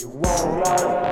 You won't like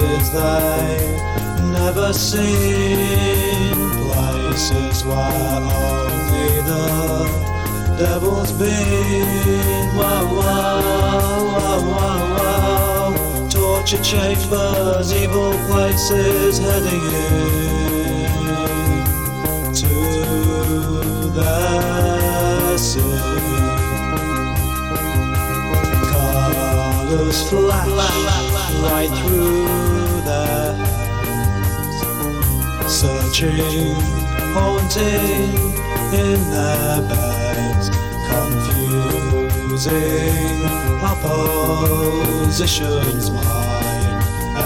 places they never seen. Places where only the devil's been. Whoa, whoa, whoa, whoa, whoa. Torture chambers, evil places heading in to the sea. Colors flash right through searching, haunting in their beds, confusing oppositions mine,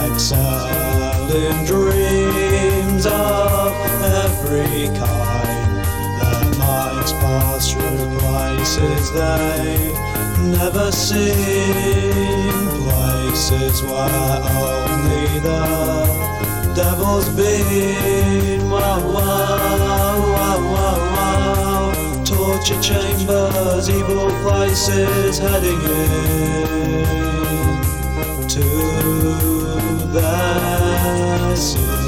excelling dreams of every kind. Their minds pass through places they never seen, places where only the devil's been. Whoa, whoa, whoa, whoa, whoa. Torture chambers, evil places heading in to the sea.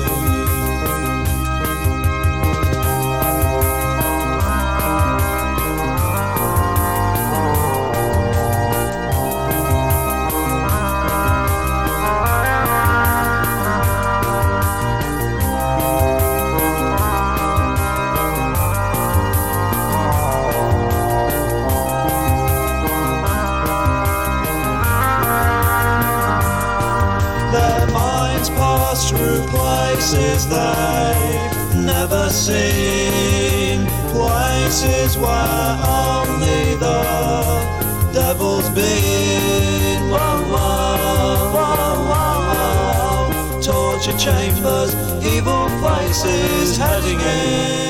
They've never seen, places where only the devil's been. Whoa, whoa, whoa, whoa, whoa. Torture chambers, evil places heading in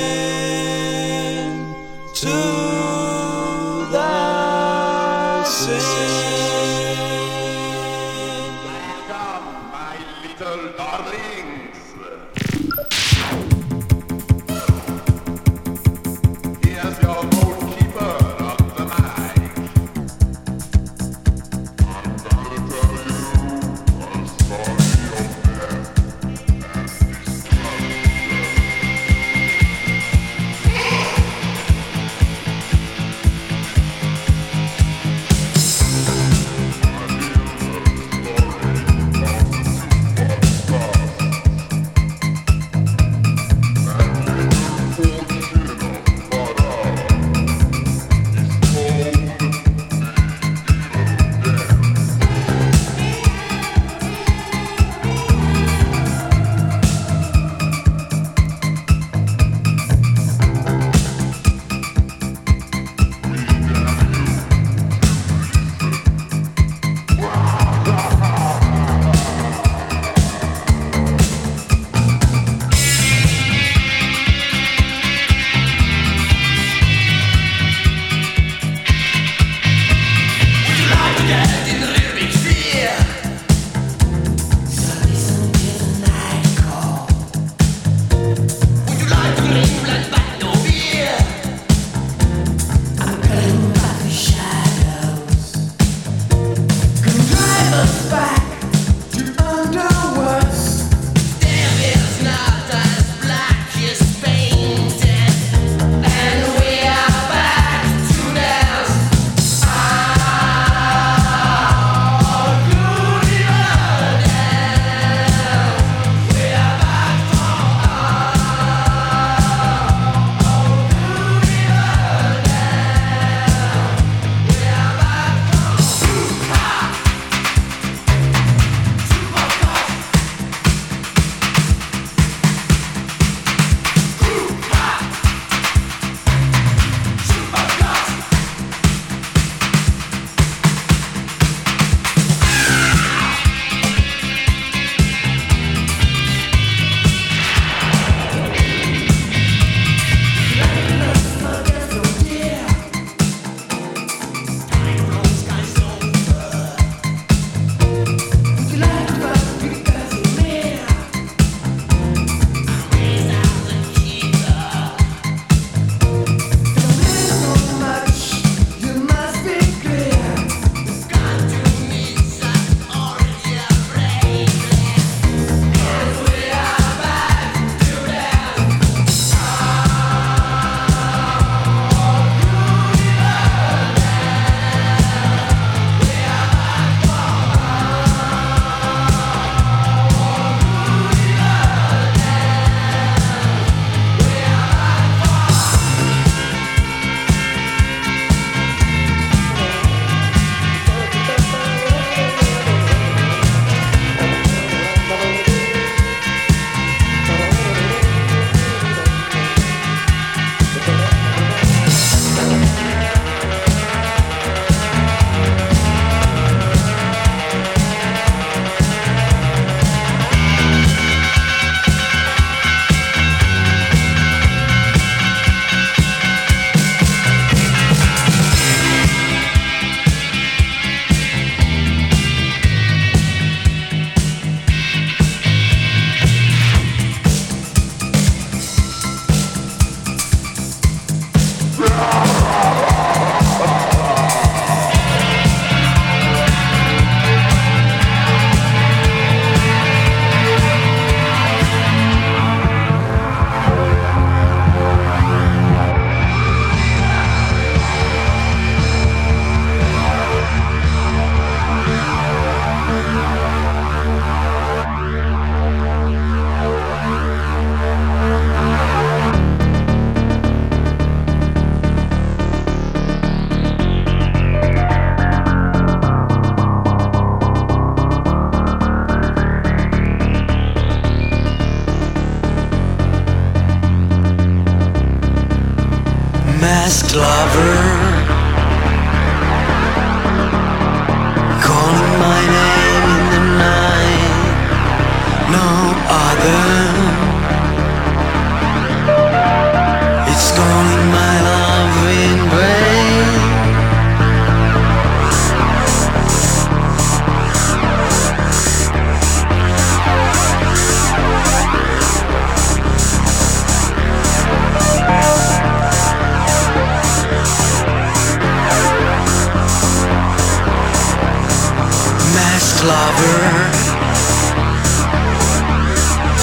lover.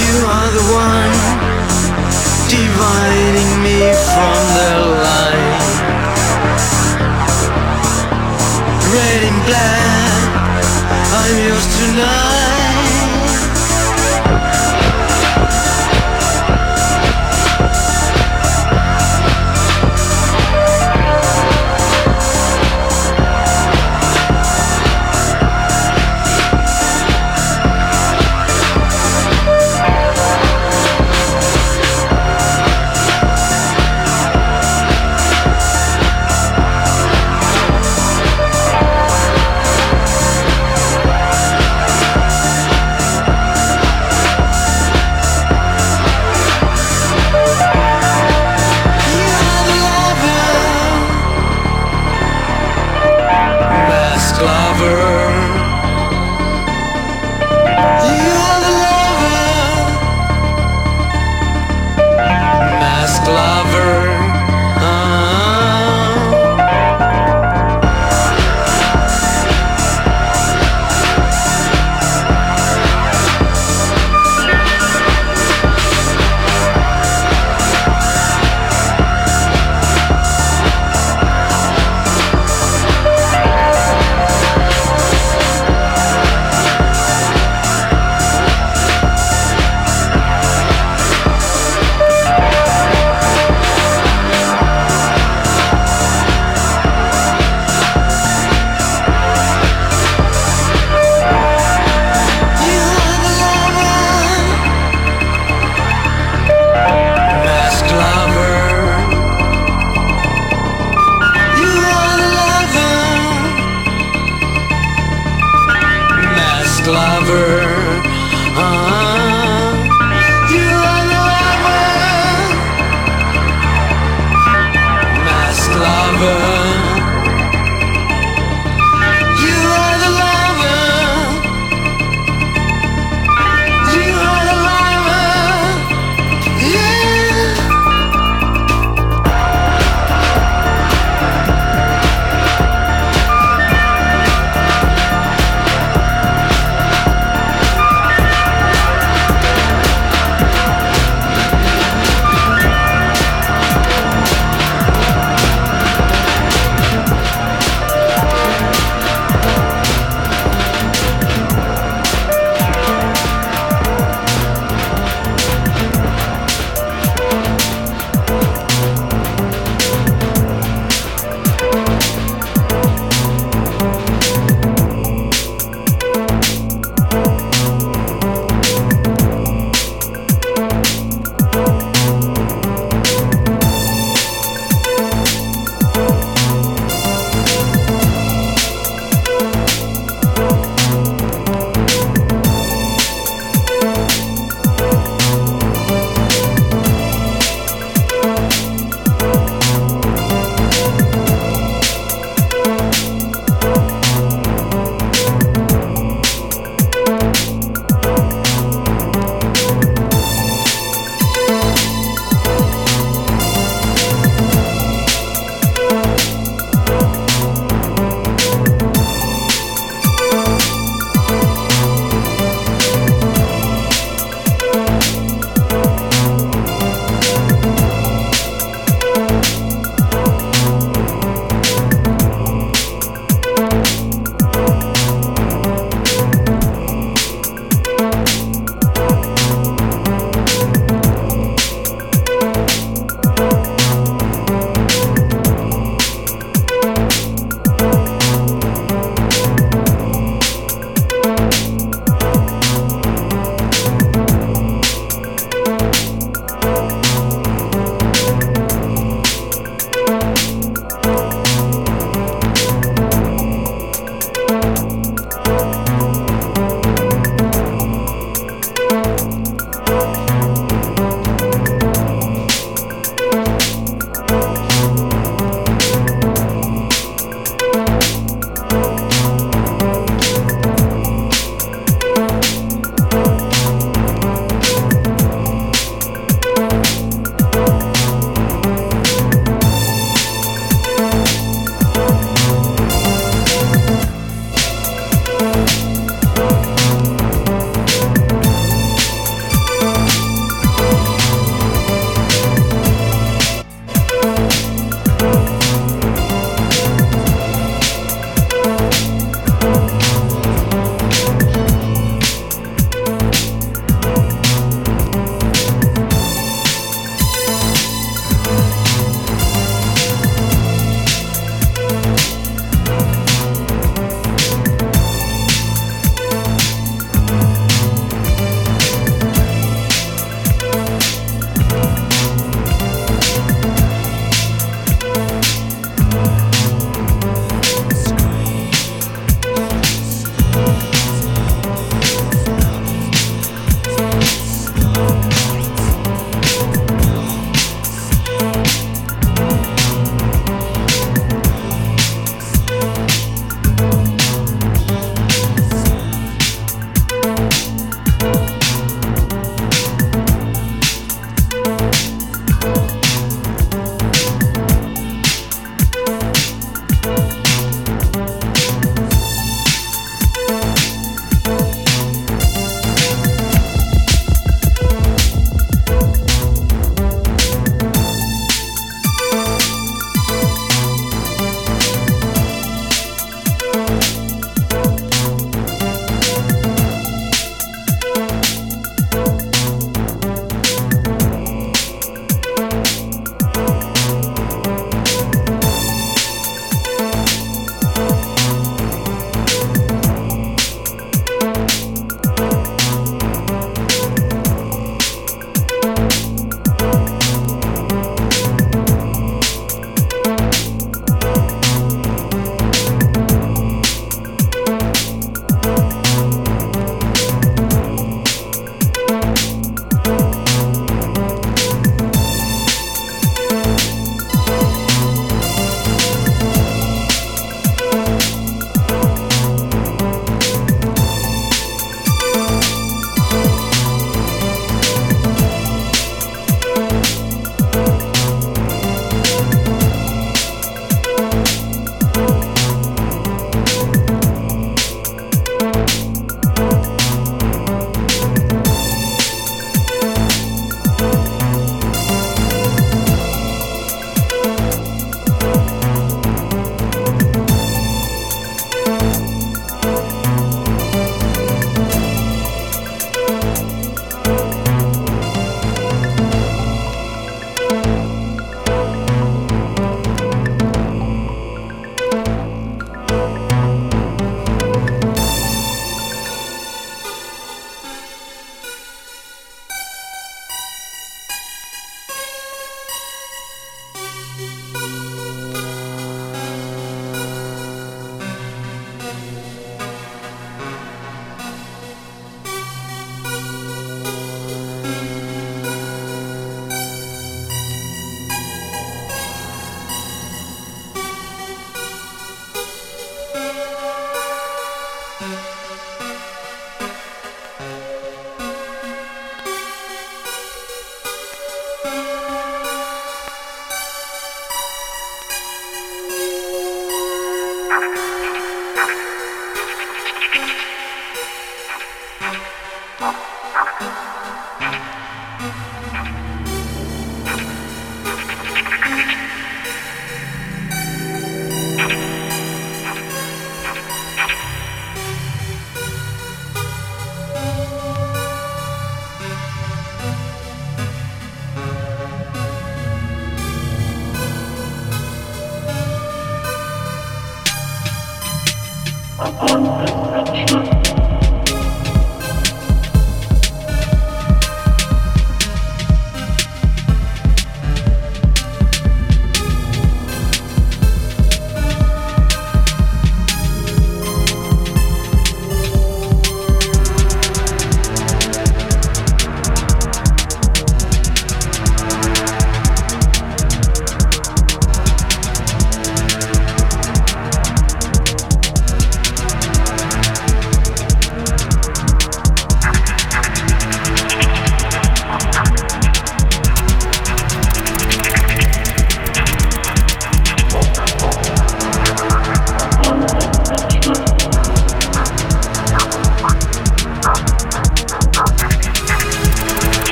You are the one dividing me from the light. Red and black, I'm yours tonight.